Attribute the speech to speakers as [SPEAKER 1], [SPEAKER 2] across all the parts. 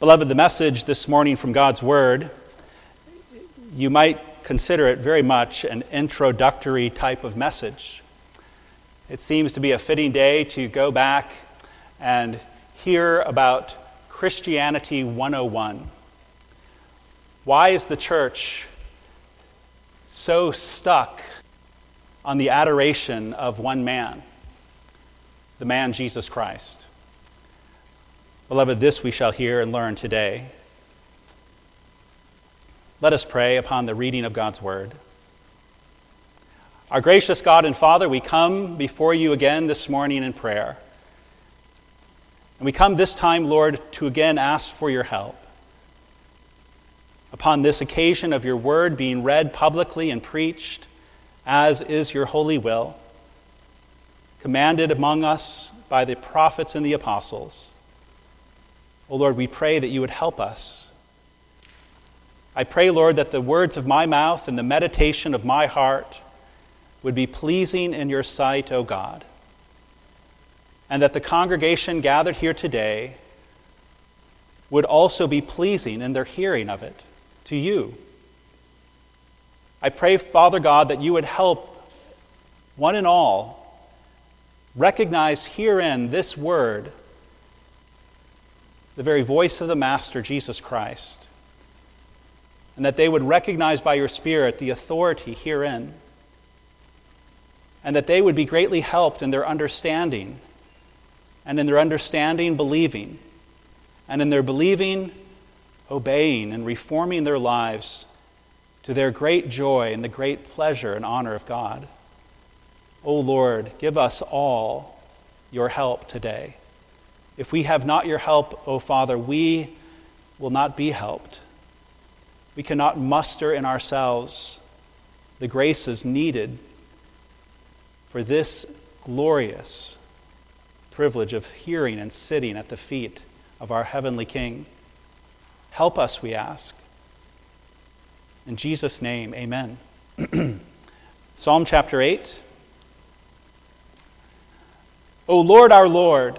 [SPEAKER 1] Beloved, the message this morning from God's Word, you might consider it very much an introductory type of message. It seems to be a fitting day to go back and hear about Christianity 101. Why is the church so stuck on the adoration of one man, the man Jesus Christ? Beloved, this we shall hear and learn today. Let us pray upon the reading of God's word. Our gracious God and Father, we come before you again this morning in prayer. And we come this time, Lord, to again ask for your help. Upon this occasion of your word being read publicly and preached, as is your holy will, commanded among us by the prophets and the apostles. Oh Lord, we pray that you would help us. I pray, Lord, that the words of my mouth and the meditation of my heart would be pleasing in your sight, O God, and that the congregation gathered here today would also be pleasing in their hearing of it to you. I pray, Father God, that you would help one and all recognize herein this word the very voice of the Master, Jesus Christ, and that they would recognize by your Spirit the authority herein, and that they would be greatly helped in their understanding, and in their understanding, believing, and in their believing, obeying and reforming their lives to their great joy and the great pleasure and honor of God. O oh Lord, give us all your help today. If we have not your help, O Father, we will not be helped. We cannot muster in ourselves the graces needed for this glorious privilege of hearing and sitting at the feet of our heavenly King. Help us, we ask. In Jesus' name, amen. Psalm chapter 8. O Lord, our Lord,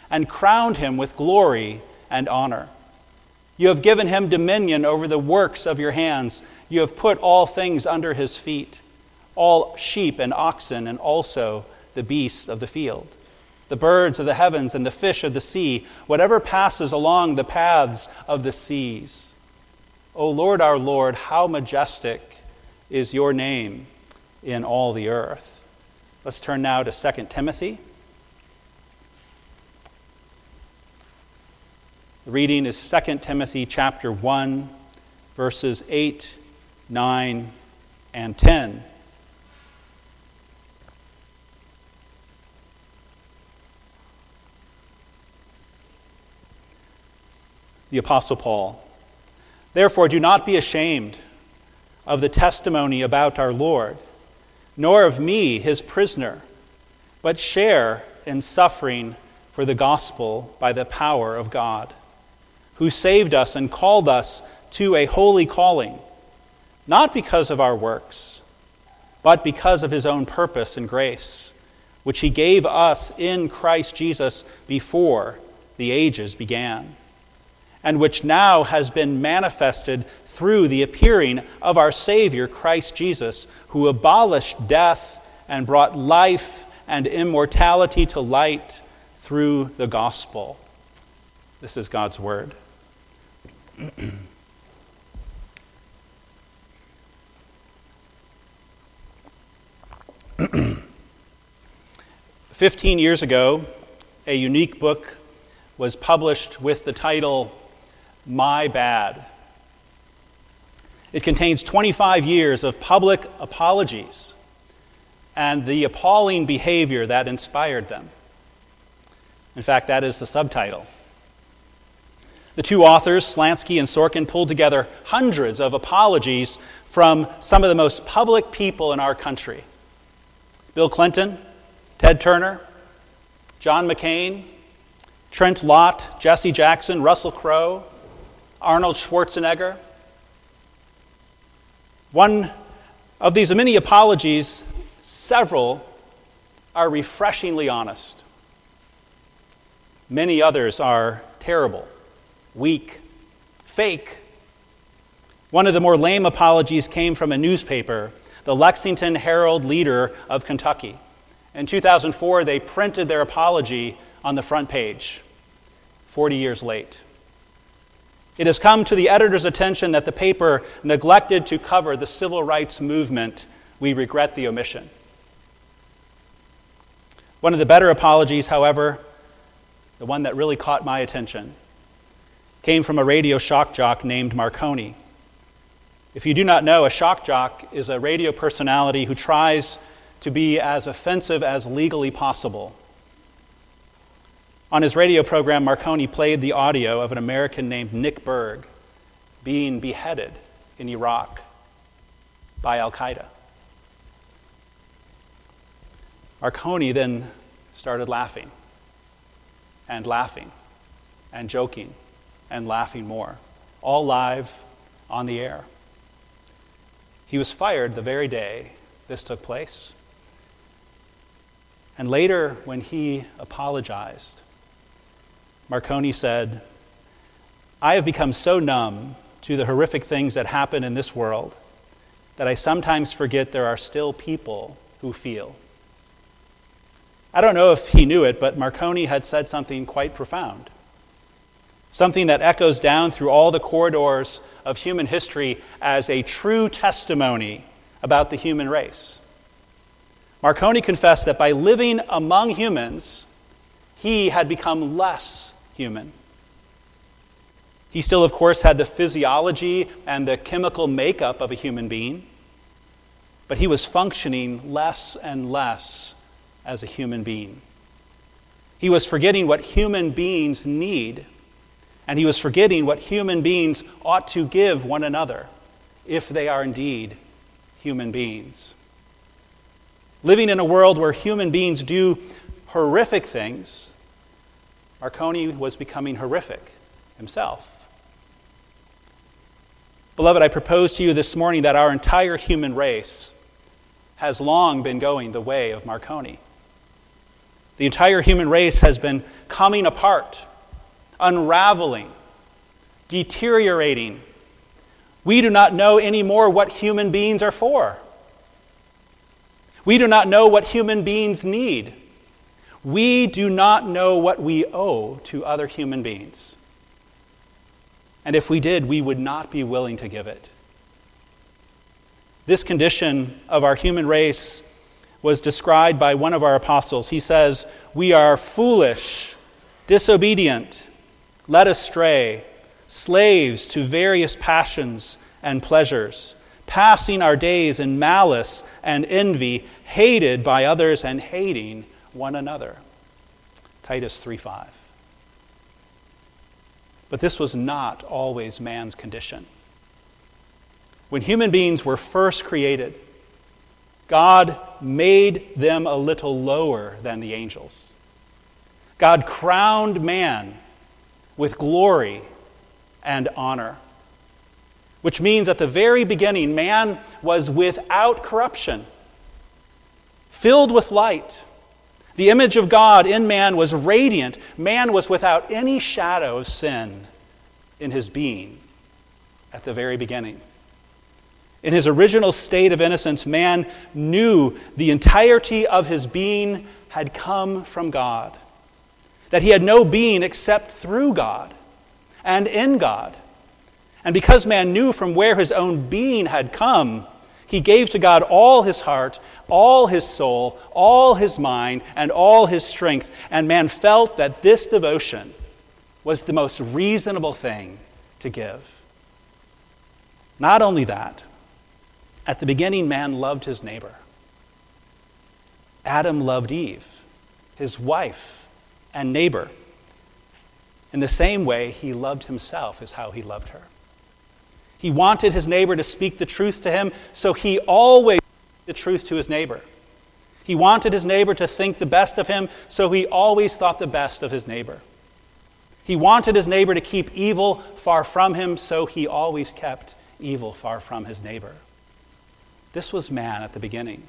[SPEAKER 1] and crowned him with glory and honor. You have given him dominion over the works of your hands. You have put all things under his feet, all sheep and oxen, and also the beasts of the field, the birds of the heavens, and the fish of the sea, whatever passes along the paths of the seas. O Lord our Lord, how majestic is your name in all the earth. Let's turn now to 2 Timothy. The reading is 2 Timothy chapter 1 verses 8, 9, and 10. The Apostle Paul. Therefore, do not be ashamed of the testimony about our Lord, nor of me, his prisoner, but share in suffering for the gospel by the power of God who saved us and called us to a holy calling, not because of our works, but because of his own purpose and grace, which he gave us in Christ Jesus before the ages began, and which now has been manifested through the appearing of our Savior, Christ Jesus, who abolished death and brought life and immortality to light through the gospel. This is God's word. Fifteen years ago, a unique book was published with the title My Bad. It contains 25 years of public apologies and the appalling behavior that inspired them. In fact, that is the subtitle. The two authors, Slansky and Sorkin, pulled together hundreds of apologies from some of the most public people in our country Bill Clinton, Ted Turner, John McCain, Trent Lott, Jesse Jackson, Russell Crowe, Arnold Schwarzenegger. One of these many apologies, several are refreshingly honest. Many others are terrible, weak, fake. One of the more lame apologies came from a newspaper, the Lexington Herald Leader of Kentucky. In 2004, they printed their apology on the front page, 40 years late. It has come to the editor's attention that the paper neglected to cover the civil rights movement. We regret the omission. One of the better apologies, however, the one that really caught my attention, came from a radio shock jock named Marconi. If you do not know, a shock jock is a radio personality who tries to be as offensive as legally possible. On his radio program, Marconi played the audio of an American named Nick Berg being beheaded in Iraq by Al Qaeda. Marconi then started laughing and laughing and joking and laughing more, all live on the air. He was fired the very day this took place. And later, when he apologized, Marconi said, I have become so numb to the horrific things that happen in this world that I sometimes forget there are still people who feel. I don't know if he knew it, but Marconi had said something quite profound. Something that echoes down through all the corridors of human history as a true testimony about the human race. Marconi confessed that by living among humans, he had become less human. He still, of course, had the physiology and the chemical makeup of a human being, but he was functioning less and less as a human being. He was forgetting what human beings need, and he was forgetting what human beings ought to give one another if they are indeed human beings. Living in a world where human beings do horrific things, Marconi was becoming horrific himself. Beloved, I propose to you this morning that our entire human race has long been going the way of Marconi. The entire human race has been coming apart, unraveling, deteriorating. We do not know anymore what human beings are for. We do not know what human beings need. We do not know what we owe to other human beings. And if we did, we would not be willing to give it. This condition of our human race was described by one of our apostles. He says, We are foolish, disobedient, led astray, slaves to various passions and pleasures, passing our days in malice and envy, hated by others and hating one another. Titus 3:5. But this was not always man's condition. When human beings were first created, God made them a little lower than the angels. God crowned man with glory and honor, which means at the very beginning, man was without corruption, filled with light. The image of God in man was radiant. Man was without any shadow of sin in his being at the very beginning. In his original state of innocence, man knew the entirety of his being had come from God, that he had no being except through God and in God. And because man knew from where his own being had come, he gave to God all his heart, all his soul, all his mind, and all his strength. And man felt that this devotion was the most reasonable thing to give. Not only that, at the beginning, man loved his neighbor. Adam loved Eve, his wife and neighbor. In the same way, he loved himself, is how he loved her. He wanted his neighbor to speak the truth to him, so he always spoke the truth to his neighbor. He wanted his neighbor to think the best of him, so he always thought the best of his neighbor. He wanted his neighbor to keep evil far from him, so he always kept evil far from his neighbor. This was man at the beginning.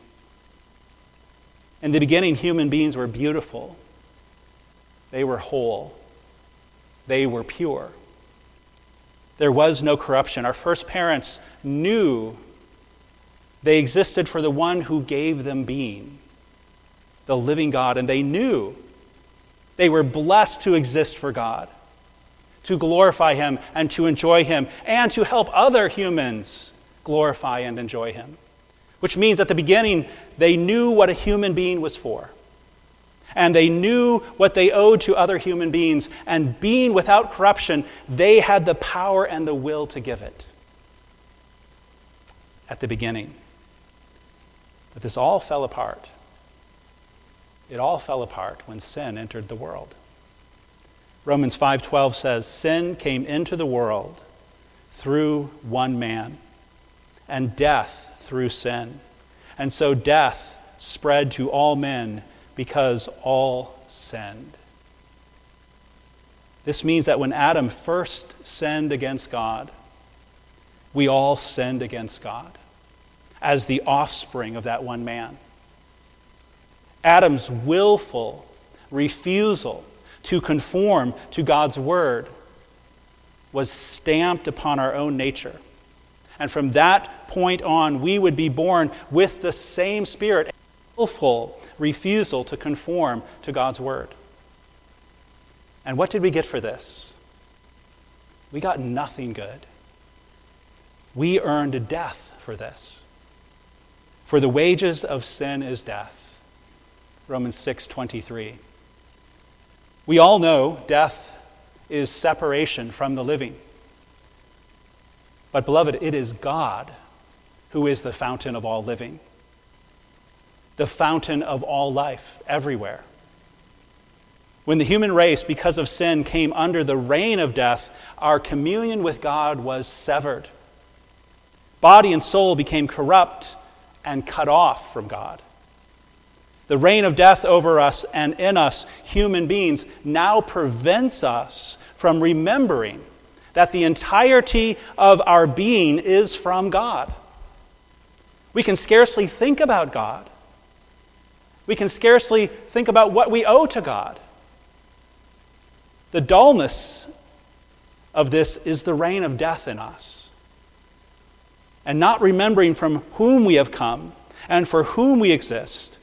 [SPEAKER 1] In the beginning, human beings were beautiful, they were whole, they were pure. There was no corruption. Our first parents knew they existed for the one who gave them being, the living God, and they knew they were blessed to exist for God, to glorify Him and to enjoy Him, and to help other humans glorify and enjoy Him. Which means at the beginning, they knew what a human being was for. And they knew what they owed to other human beings. And being without corruption, they had the power and the will to give it at the beginning. But this all fell apart. It all fell apart when sin entered the world. Romans 5:12 says, "Sin came into the world through one man, and death through sin. And so death spread to all men because all sinned." This means that when Adam first sinned against God, we all sinned against God as the offspring of that one man. Adam's willful refusal to conform to God's word was stamped upon our own nature. And from that point on, we would be born with the same spirit, willful refusal to conform to God's word. And what did we get for this? We got nothing good. We earned death for this. For the wages of sin is death. Romans 6:23. We all know death is separation from the living. But beloved, it is God who is the fountain of all living. The fountain of all life everywhere. When the human race, because of sin, came under the reign of death, our communion with God was severed. Body and soul became corrupt and cut off from God. The reign of death over us and in us, human beings, now prevents us from remembering that the entirety of our being is from God. We can scarcely think about God. We can scarcely think about what we owe to God. The dullness of this is the reign of death in us. And not remembering from whom we have come and for whom we exist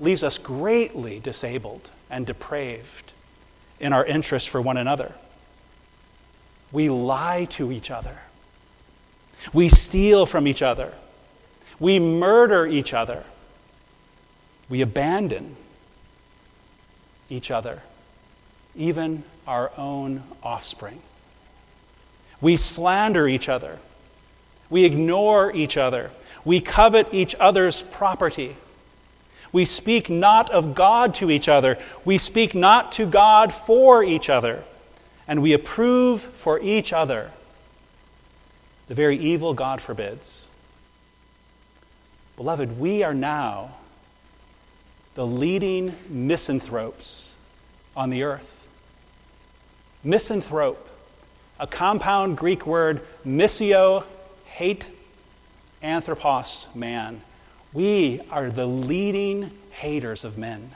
[SPEAKER 1] leaves us greatly disabled and depraved in our interest for one another. We lie to each other. We steal from each other. We murder each other. We abandon each other, even our own offspring. We slander each other. We ignore each other. We covet each other's property. We speak not of God to each other. We speak not to God for each other. And we approve for each other the very evil God forbids. Beloved, we are now the leading misanthropes on the earth. Misanthrope, a compound Greek word, misio, hate, anthropos, man. We are the leading haters of men.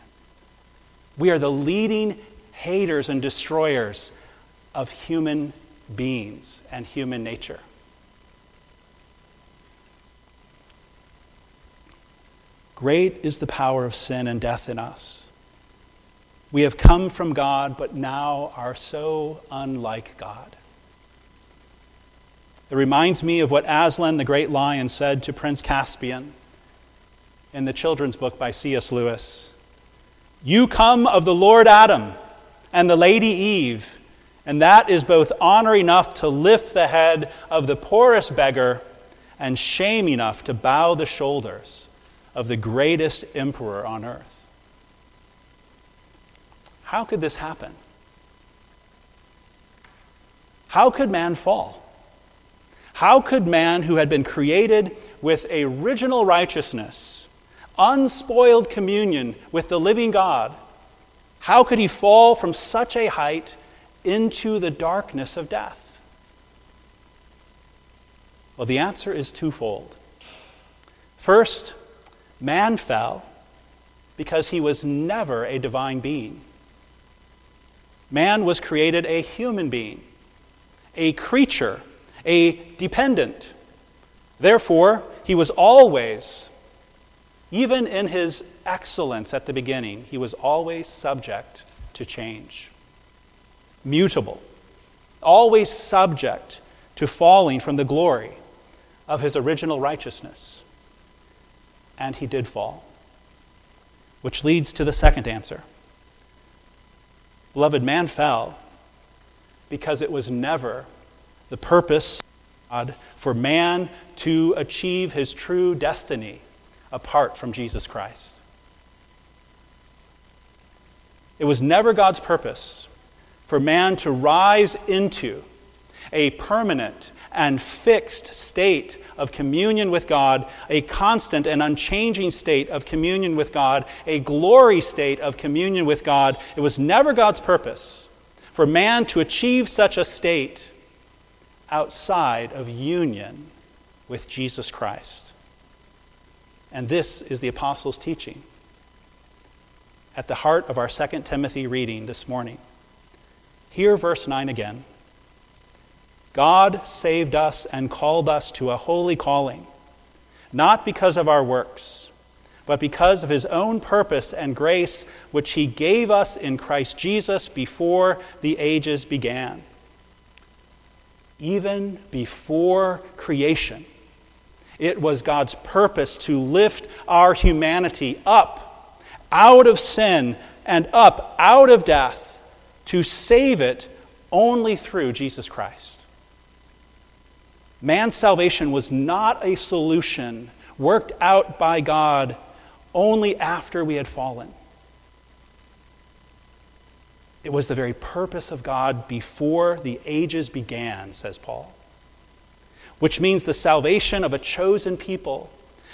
[SPEAKER 1] We are the leading haters and destroyers of human beings and human nature. Great is the power of sin and death in us. We have come from God, but now are so unlike God. It reminds me of what Aslan the great lion said to Prince Caspian in the children's book by C.S. Lewis. You come of the Lord Adam and the Lady Eve, and that is both honor enough to lift the head of the poorest beggar and shame enough to bow the shoulders of the greatest emperor on earth. How could this happen? How could man fall? How could man, who had been created with original righteousness, unspoiled communion with the living God, how could he fall from such a height into the darkness of death? Well, the answer is twofold. First, man fell because he was never a divine being. Man was created a human being, a creature, a dependent. Therefore, he was always, even in his excellence at the beginning, he was always subject to change, mutable, always subject to falling from the glory of his original righteousness. And he did fall. Which leads to the second answer Beloved, man fell because it was never the purpose God for man to achieve his true destiny apart from Jesus Christ. It was never God's purpose for man to rise into a permanent and fixed state of communion with God, a constant and unchanging state of communion with God, a glory state of communion with God. It was never God's purpose for man to achieve such a state outside of union with Jesus Christ. And this is the apostles' teaching at the heart of our 2 Timothy reading this morning. Hear verse 9 again. God saved us and called us to a holy calling, not because of our works, but because of his own purpose and grace, which he gave us in Christ Jesus before the ages began. Even before creation, it was God's purpose to lift our humanity up out of sin and up out of death to save it only through Jesus Christ. Man's salvation was not a solution worked out by God only after we had fallen. It was the very purpose of God before the ages began, says Paul. Which means the salvation of a chosen people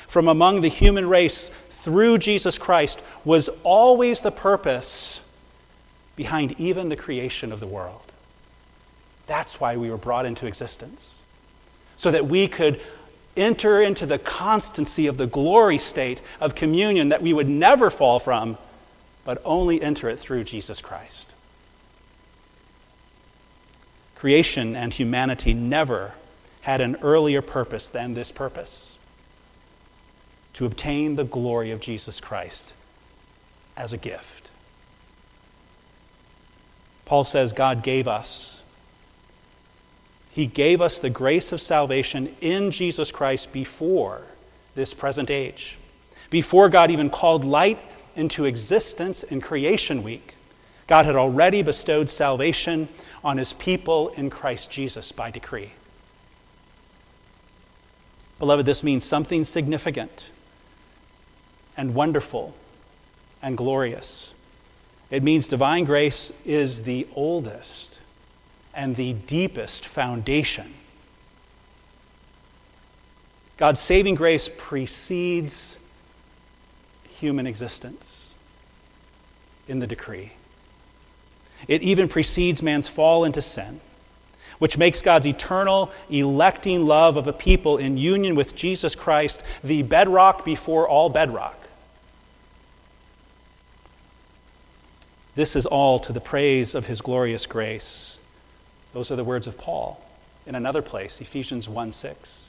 [SPEAKER 1] from among the human race through Jesus Christ was always the purpose behind even the creation of the world. That's why we were brought into existence so that we could enter into the constancy of the glory state of communion that we would never fall from, but only enter it through Jesus Christ. Creation and humanity never had an earlier purpose than this purpose to obtain the glory of Jesus Christ as a gift. Paul says God gave us he gave us the grace of salvation in Jesus Christ before this present age, before God even called light into existence in creation week. God had already bestowed salvation on his people in Christ Jesus by decree. Beloved, this means something significant and wonderful and glorious. It means divine grace is the oldest and the deepest foundation. God's saving grace precedes human existence in the decree. It even precedes man's fall into sin, which makes God's eternal, electing love of a people in union with Jesus Christ the bedrock before all bedrock. This is all to the praise of his glorious grace those are the words of Paul in another place, Ephesians 1 6,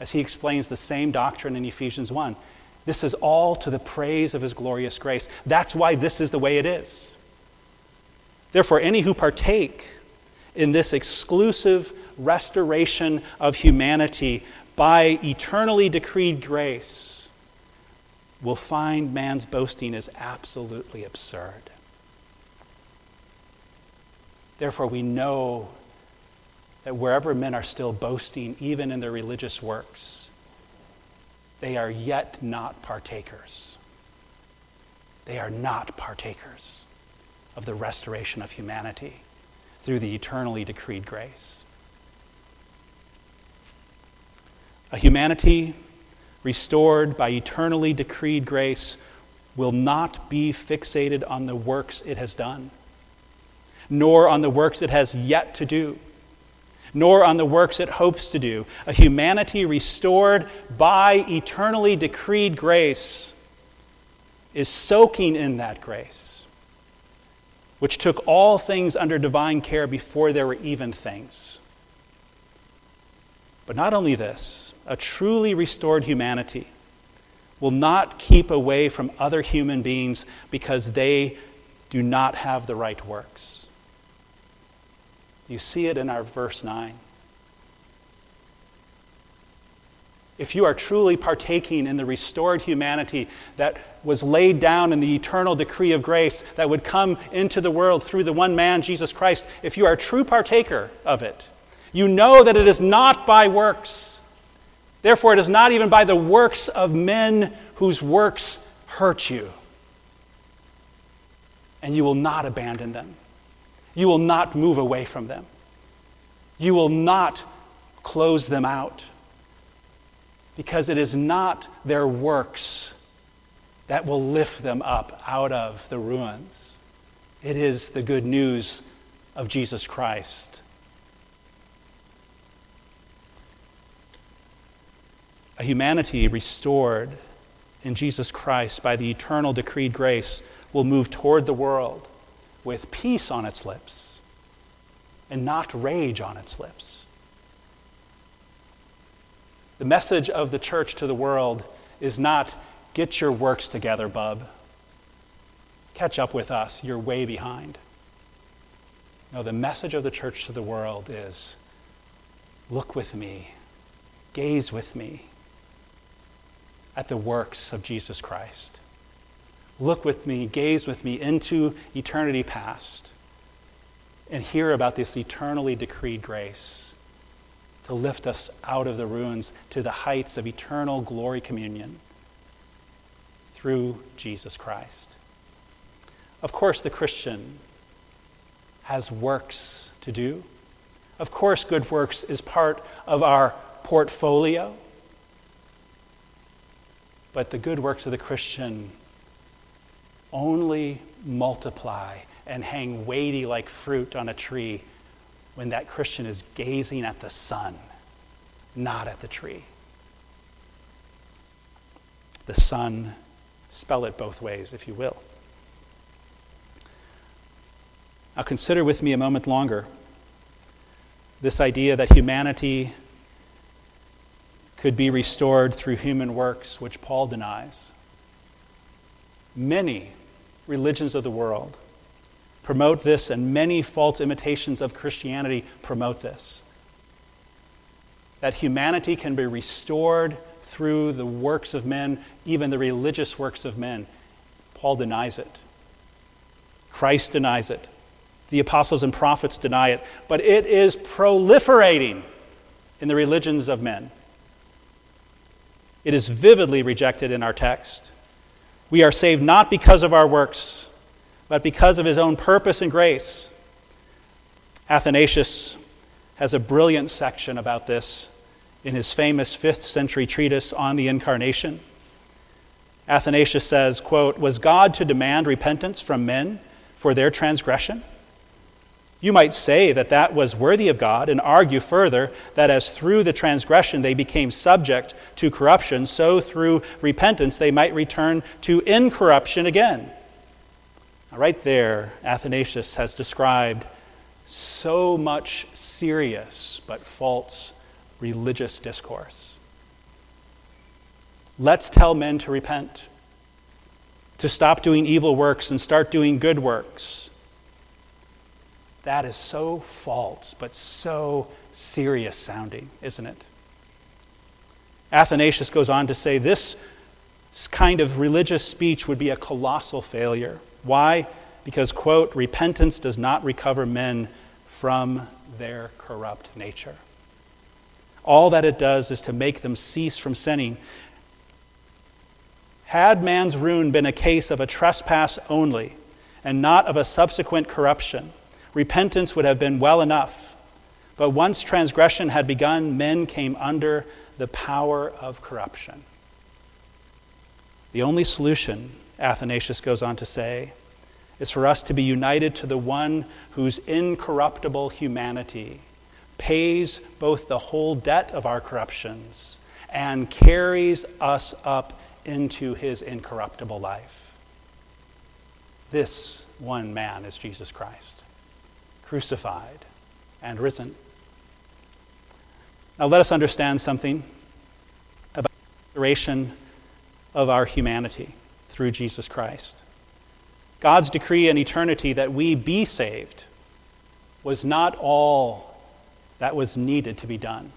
[SPEAKER 1] as he explains the same doctrine in Ephesians 1. This is all to the praise of his glorious grace. That's why this is the way it is. Therefore, any who partake in this exclusive restoration of humanity by eternally decreed grace will find man's boasting is absolutely absurd. Therefore, we know that wherever men are still boasting, even in their religious works, they are yet not partakers. They are not partakers of the restoration of humanity through the eternally decreed grace. A humanity restored by eternally decreed grace will not be fixated on the works it has done, nor on the works it has yet to do, nor on the works it hopes to do. A humanity restored by eternally decreed grace is soaking in that grace, which took all things under divine care before there were even things. But not only this, a truly restored humanity will not keep away from other human beings because they do not have the right works. You see it in our verse 9. If you are truly partaking in the restored humanity that was laid down in the eternal decree of grace that would come into the world through the one man, Jesus Christ, if you are a true partaker of it, you know that it is not by works. Therefore, it is not even by the works of men whose works hurt you. And you will not abandon them. You will not move away from them. You will not close them out. Because it is not their works that will lift them up out of the ruins. It is the good news of Jesus Christ a humanity restored in Jesus Christ by the eternal decreed grace will move toward the world with peace on its lips and not rage on its lips. The message of the church to the world is not get your works together, bub. Catch up with us. You're way behind. No, the message of the church to the world is look with me, gaze with me, at the works of Jesus Christ. Look with me, gaze with me into eternity past, and hear about this eternally decreed grace to lift us out of the ruins to the heights of eternal glory communion through Jesus Christ. Of course, the Christian has works to do. Of course, good works is part of our portfolio. But the good works of the Christian only multiply and hang weighty like fruit on a tree when that Christian is gazing at the sun, not at the tree. The sun, spell it both ways, if you will. Now, consider with me a moment longer this idea that humanity could be restored through human works, which Paul denies. Many religions of the world promote this, and many false imitations of Christianity promote this. That humanity can be restored through the works of men, even the religious works of men. Paul denies it. Christ denies it. The apostles and prophets deny it. But it is proliferating in the religions of men. It is vividly rejected in our text. We are saved not because of our works, but because of his own purpose and grace. Athanasius has a brilliant section about this in his famous 5th century treatise on the incarnation. Athanasius says, quote, "Was God to demand repentance from men for their transgression?" You might say that that was worthy of God and argue further that as through the transgression they became subject to corruption, so through repentance they might return to incorruption again. Right there, Athanasius has described so much serious but false religious discourse. Let's tell men to repent, to stop doing evil works and start doing good works that is so false, but so serious sounding, isn't it? Athanasius goes on to say this kind of religious speech would be a colossal failure. Why? Because, quote, repentance does not recover men from their corrupt nature. All that it does is to make them cease from sinning. Had man's ruin been a case of a trespass only and not of a subsequent corruption, repentance would have been well enough. But once transgression had begun, men came under the power of corruption. The only solution, Athanasius goes on to say, is for us to be united to the one whose incorruptible humanity pays both the whole debt of our corruptions and carries us up into his incorruptible life. This one man is Jesus Christ, crucified and risen. Now, let us understand something about the restoration of our humanity through Jesus Christ. God's decree in eternity that we be saved was not all that was needed to be done.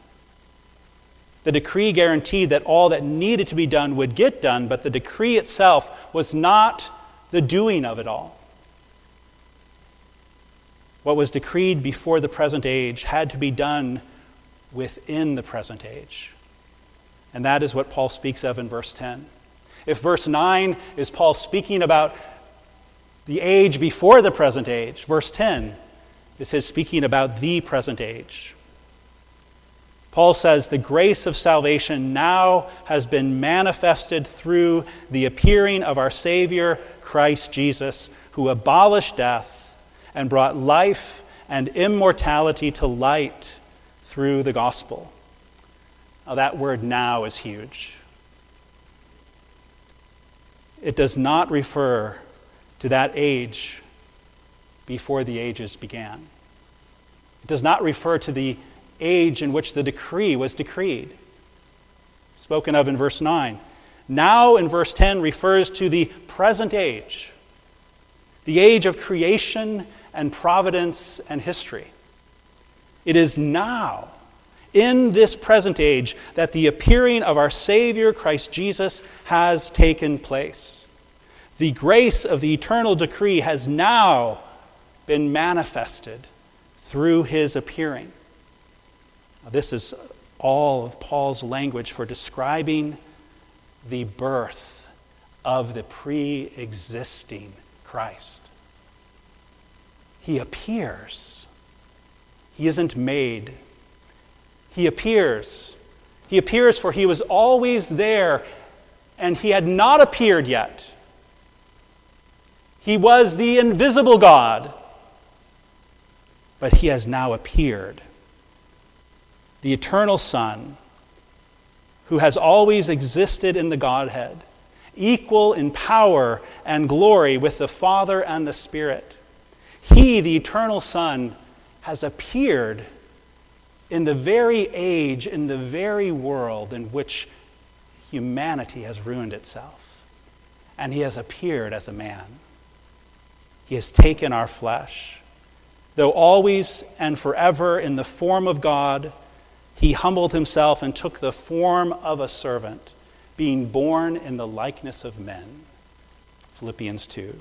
[SPEAKER 1] The decree guaranteed that all that needed to be done would get done, but the decree itself was not the doing of it all. What was decreed before the present age had to be done within the present age. And that is what Paul speaks of in verse 10. If verse 9 is Paul speaking about the age before the present age, verse 10 is his speaking about the present age. Paul says the grace of salvation now has been manifested through the appearing of our Savior, Christ Jesus, who abolished death and brought life and immortality to light through the gospel. Now, that word now is huge. It does not refer to that age before the ages began. It does not refer to the age in which the decree was decreed, spoken of in verse 9. Now, in verse 10, refers to the present age, the age of creation and providence and history. It is now, in this present age, that the appearing of our Savior, Christ Jesus, has taken place. The grace of the eternal decree has now been manifested through his appearing. Now, this is all of Paul's language for describing the birth of the pre existing Christ. He appears he isn't made. He appears. He appears for he was always there and he had not appeared yet. He was the invisible God, but he has now appeared. The eternal Son, who has always existed in the Godhead, equal in power and glory with the Father and the Spirit. He, the eternal Son, has appeared in the very age, in the very world in which humanity has ruined itself. And he has appeared as a man. He has taken our flesh. Though always and forever in the form of God, he humbled himself and took the form of a servant, being born in the likeness of men. Philippians 2.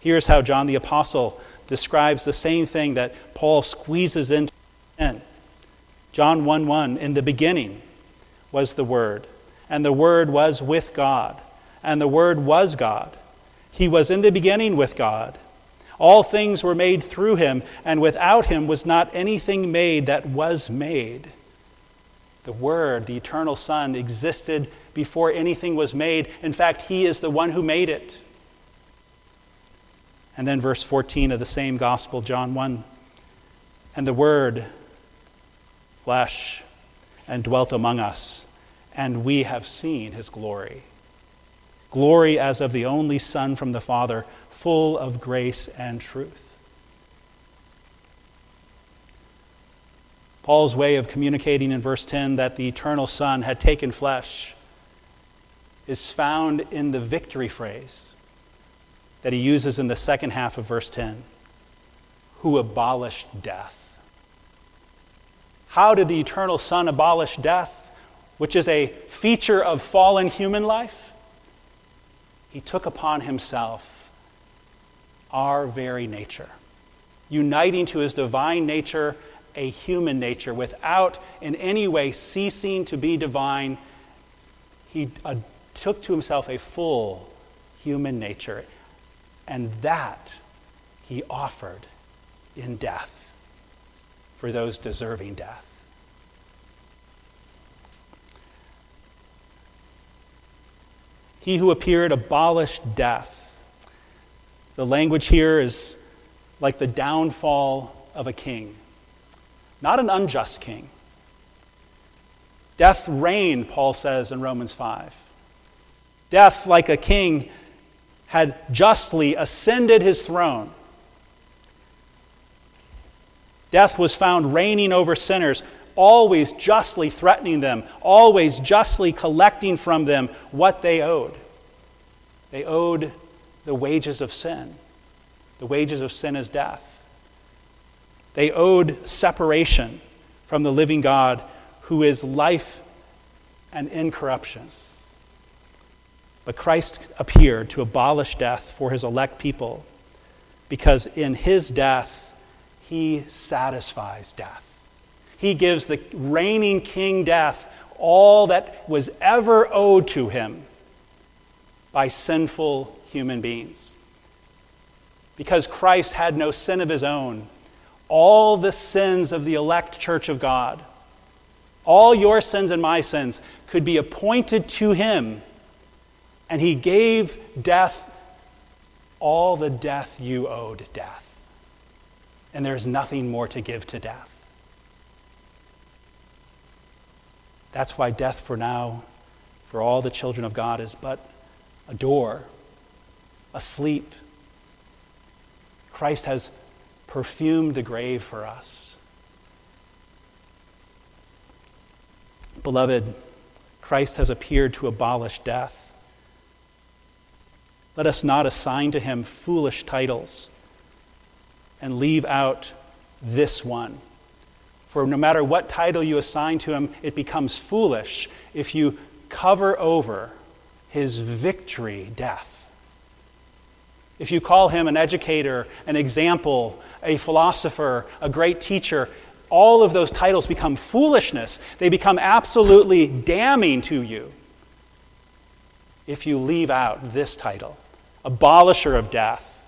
[SPEAKER 1] Here's how John the Apostle describes the same thing that Paul squeezes into 10. John 1 1, in the beginning was the Word, and the Word was with God, and the Word was God. He was in the beginning with God. All things were made through him, and without him was not anything made that was made. The Word, the eternal Son, existed before anything was made. In fact, He is the one who made it. And then verse 14 of the same gospel, John 1. And the Word, flesh, and dwelt among us, and we have seen his glory. Glory as of the only Son from the Father, full of grace and truth. Paul's way of communicating in verse 10 that the eternal Son had taken flesh is found in the victory phrase that he uses in the second half of verse 10 who abolished death. How did the eternal Son abolish death, which is a feature of fallen human life? He took upon himself our very nature, uniting to his divine nature a human nature without in any way ceasing to be divine. He uh, took to himself a full human nature and that he offered in death for those deserving death. He who appeared abolished death. The language here is like the downfall of a king, not an unjust king. Death reigned, Paul says in Romans 5. Death, like a king, had justly ascended his throne. Death was found reigning over sinners, always justly threatening them, always justly collecting from them what they owed. They owed the wages of sin. The wages of sin is death. They owed separation from the living God who is life and incorruption. But Christ appeared to abolish death for his elect people because in his death, he satisfies death. He gives the reigning king death all that was ever owed to him by sinful human beings. Because Christ had no sin of his own, all the sins of the elect church of God, all your sins and my sins, could be appointed to him and he gave death all the death you owed death. And there's nothing more to give to death. That's why death for now, for all the children of God, is but a door, a sleep. Christ has perfumed the grave for us. Beloved, Christ has appeared to abolish death. Let us not assign to him foolish titles and leave out this one. For no matter what title you assign to him, it becomes foolish if you cover over his victory, death. If you call him an educator, an example, a philosopher, a great teacher, all of those titles become foolishness. They become absolutely damning to you if you leave out this title abolisher of death.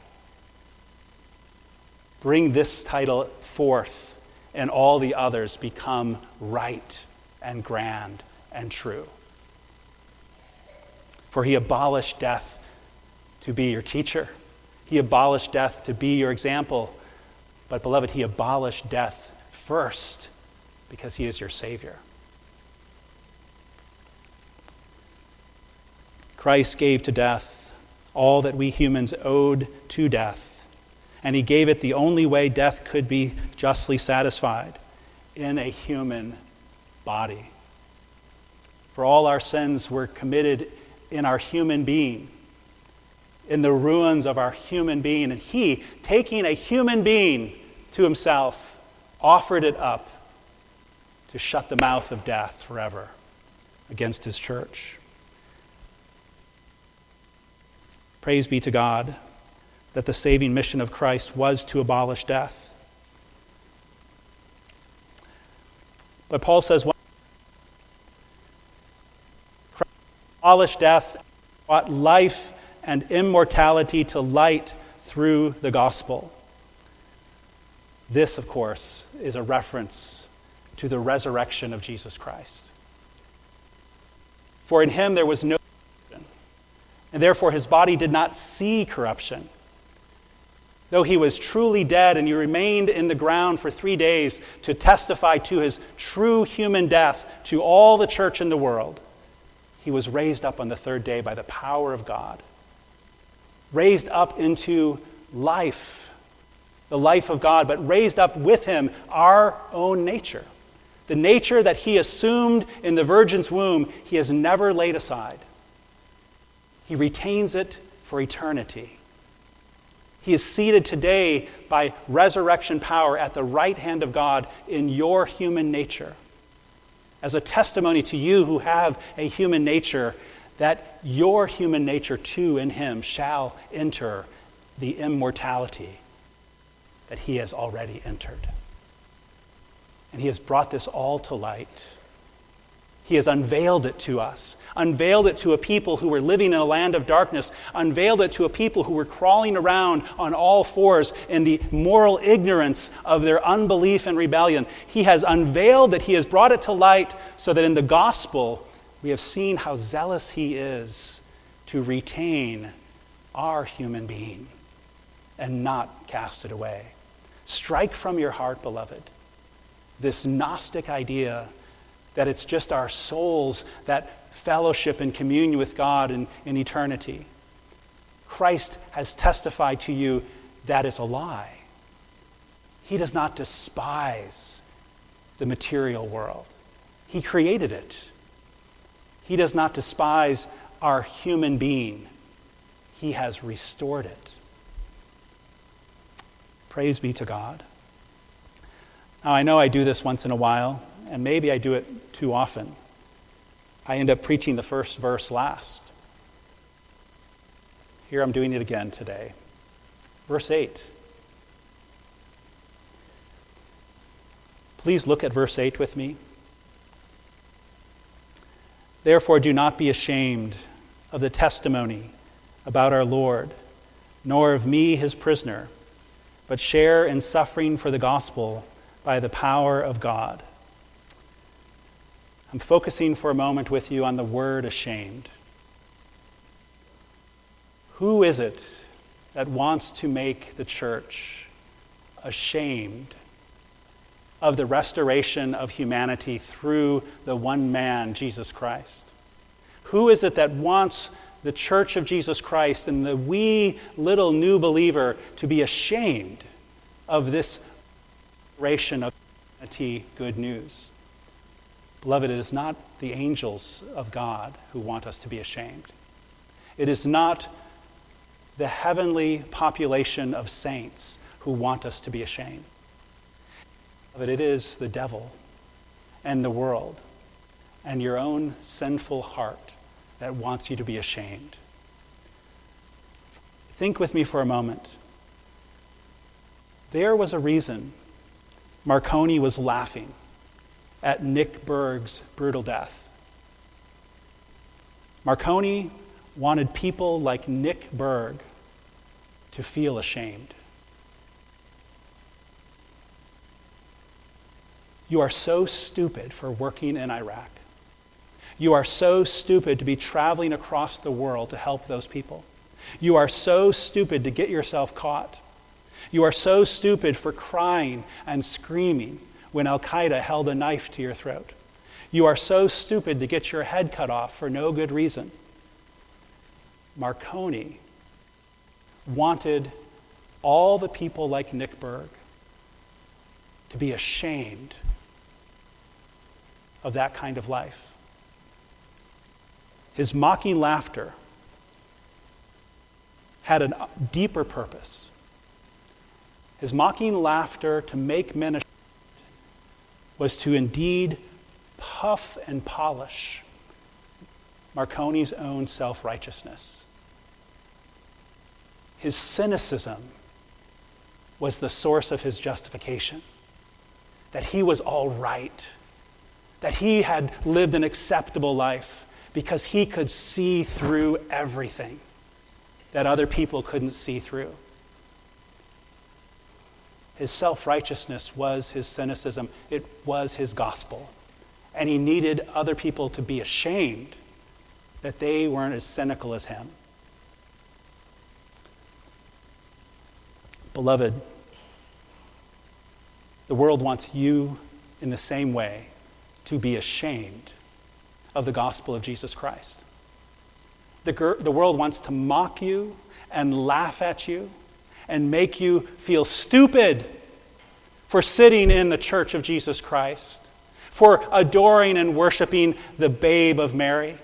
[SPEAKER 1] Bring this title forth, and all the others become right and grand and true. For he abolished death to be your teacher, he abolished death to be your example. But, beloved, he abolished death first because he is your Savior. Christ gave to death all that we humans owed to death. And he gave it the only way death could be justly satisfied in a human body. For all our sins were committed in our human being, in the ruins of our human being. And he, taking a human being to himself, offered it up to shut the mouth of death forever against his church. Praise be to God that the saving mission of Christ was to abolish death. But Paul says, Christ abolished death, brought life and immortality to light through the gospel. This, of course, is a reference to the resurrection of Jesus Christ. For in him there was no and therefore his body did not see corruption. Though he was truly dead and he remained in the ground for three days to testify to his true human death to all the church in the world, he was raised up on the third day by the power of God. Raised up into life, the life of God, but raised up with him our own nature. The nature that he assumed in the virgin's womb, he has never laid aside. He retains it for eternity. He is seated today by resurrection power at the right hand of God in your human nature. As a testimony to you who have a human nature, that your human nature too in Him shall enter the immortality that He has already entered. And He has brought this all to light He has unveiled it to us, unveiled it to a people who were living in a land of darkness, unveiled it to a people who were crawling around on all fours in the moral ignorance of their unbelief and rebellion. He has unveiled it, He has brought it to light so that in the gospel we have seen how zealous He is to retain our human being and not cast it away. Strike from your heart, beloved, this Gnostic idea that it's just our souls that fellowship and communion with God in, in eternity. Christ has testified to you that is a lie. He does not despise the material world, He created it. He does not despise our human being, He has restored it. Praise be to God. Now, I know I do this once in a while, and maybe I do it too often. I end up preaching the first verse last. Here I'm doing it again today. Verse 8. Please look at verse 8 with me. Therefore, do not be ashamed of the testimony about our Lord, nor of me, his prisoner but share in suffering for the gospel by the power of God. I'm focusing for a moment with you on the word ashamed. Who is it that wants to make the church ashamed of the restoration of humanity through the one man, Jesus Christ? Who is it that wants the church of Jesus Christ and the wee little new believer to be ashamed of this restoration of humanity good news. Beloved, it is not the angels of God who want us to be ashamed. It is not the heavenly population of saints who want us to be ashamed. But it is the devil and the world and your own sinful heart that wants you to be ashamed. Think with me for a moment. There was a reason Zarqawi was laughing at Nick Berg's brutal death. Zarqawi wanted people like Nick Berg to feel ashamed. You are so stupid for working in Iraq. You are so stupid to be traveling across the world to help those people. You are so stupid to get yourself caught. You are so stupid for crying and screaming when Al Qaeda held a knife to your throat. You are so stupid to get your head cut off for no good reason. Zarqawi wanted all the people like Nick Berg to be ashamed of that kind of life. His mocking laughter had a deeper purpose. His mocking laughter to make men ashamed was to indeed puff and polish Zarqawi's own self righteousness. His cynicism was the source of his justification, that he was all right, that he had lived an acceptable life because he could see through everything that other people couldn't see through. His self righteousness was his cynicism, it was his gospel. And he needed other people to be ashamed that they weren't as cynical as him. Beloved, the world wants you in the same way to be ashamed of the gospel of Jesus Christ. The, the world wants to mock you and laugh at you and make you feel stupid for sitting in the church of Jesus Christ, for adoring and worshiping the babe of Mary.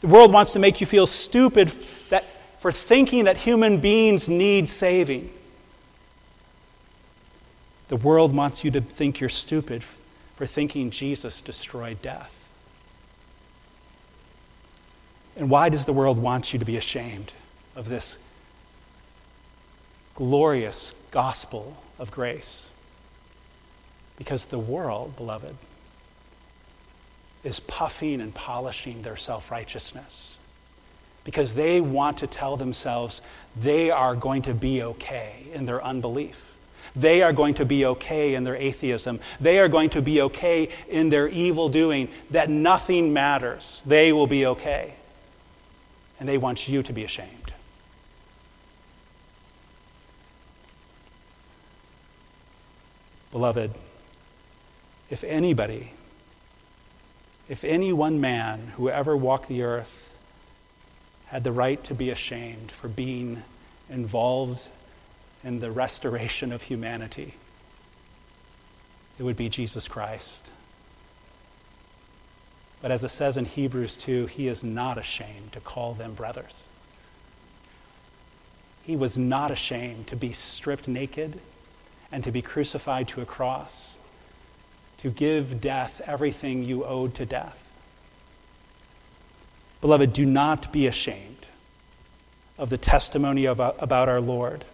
[SPEAKER 1] The world wants to make you feel stupid that, for thinking that human beings need saving. The world wants you to think you're stupid for thinking Jesus destroyed death. And why does the world want you to be ashamed of this glorious gospel of grace? Because the world, beloved, is puffing and polishing their self righteousness because they want to tell themselves they are going to be okay in their unbelief. They are going to be okay in their atheism. They are going to be okay in their evil doing, that nothing matters. They will be okay. And they want you to be ashamed. Beloved, if anybody, if any one man who ever walked the earth had the right to be ashamed for being involved in the restoration of humanity, it would be Jesus Christ. But as it says in Hebrews 2, he is not ashamed to call them brothers. He was not ashamed to be stripped naked and to be crucified to a cross, to give death everything you owed to death. Beloved, do not be ashamed of the testimony of, uh, about our Lord.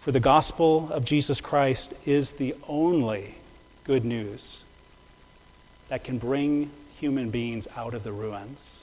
[SPEAKER 1] For the gospel of Jesus Christ is the only good news that can bring human beings out of the ruins.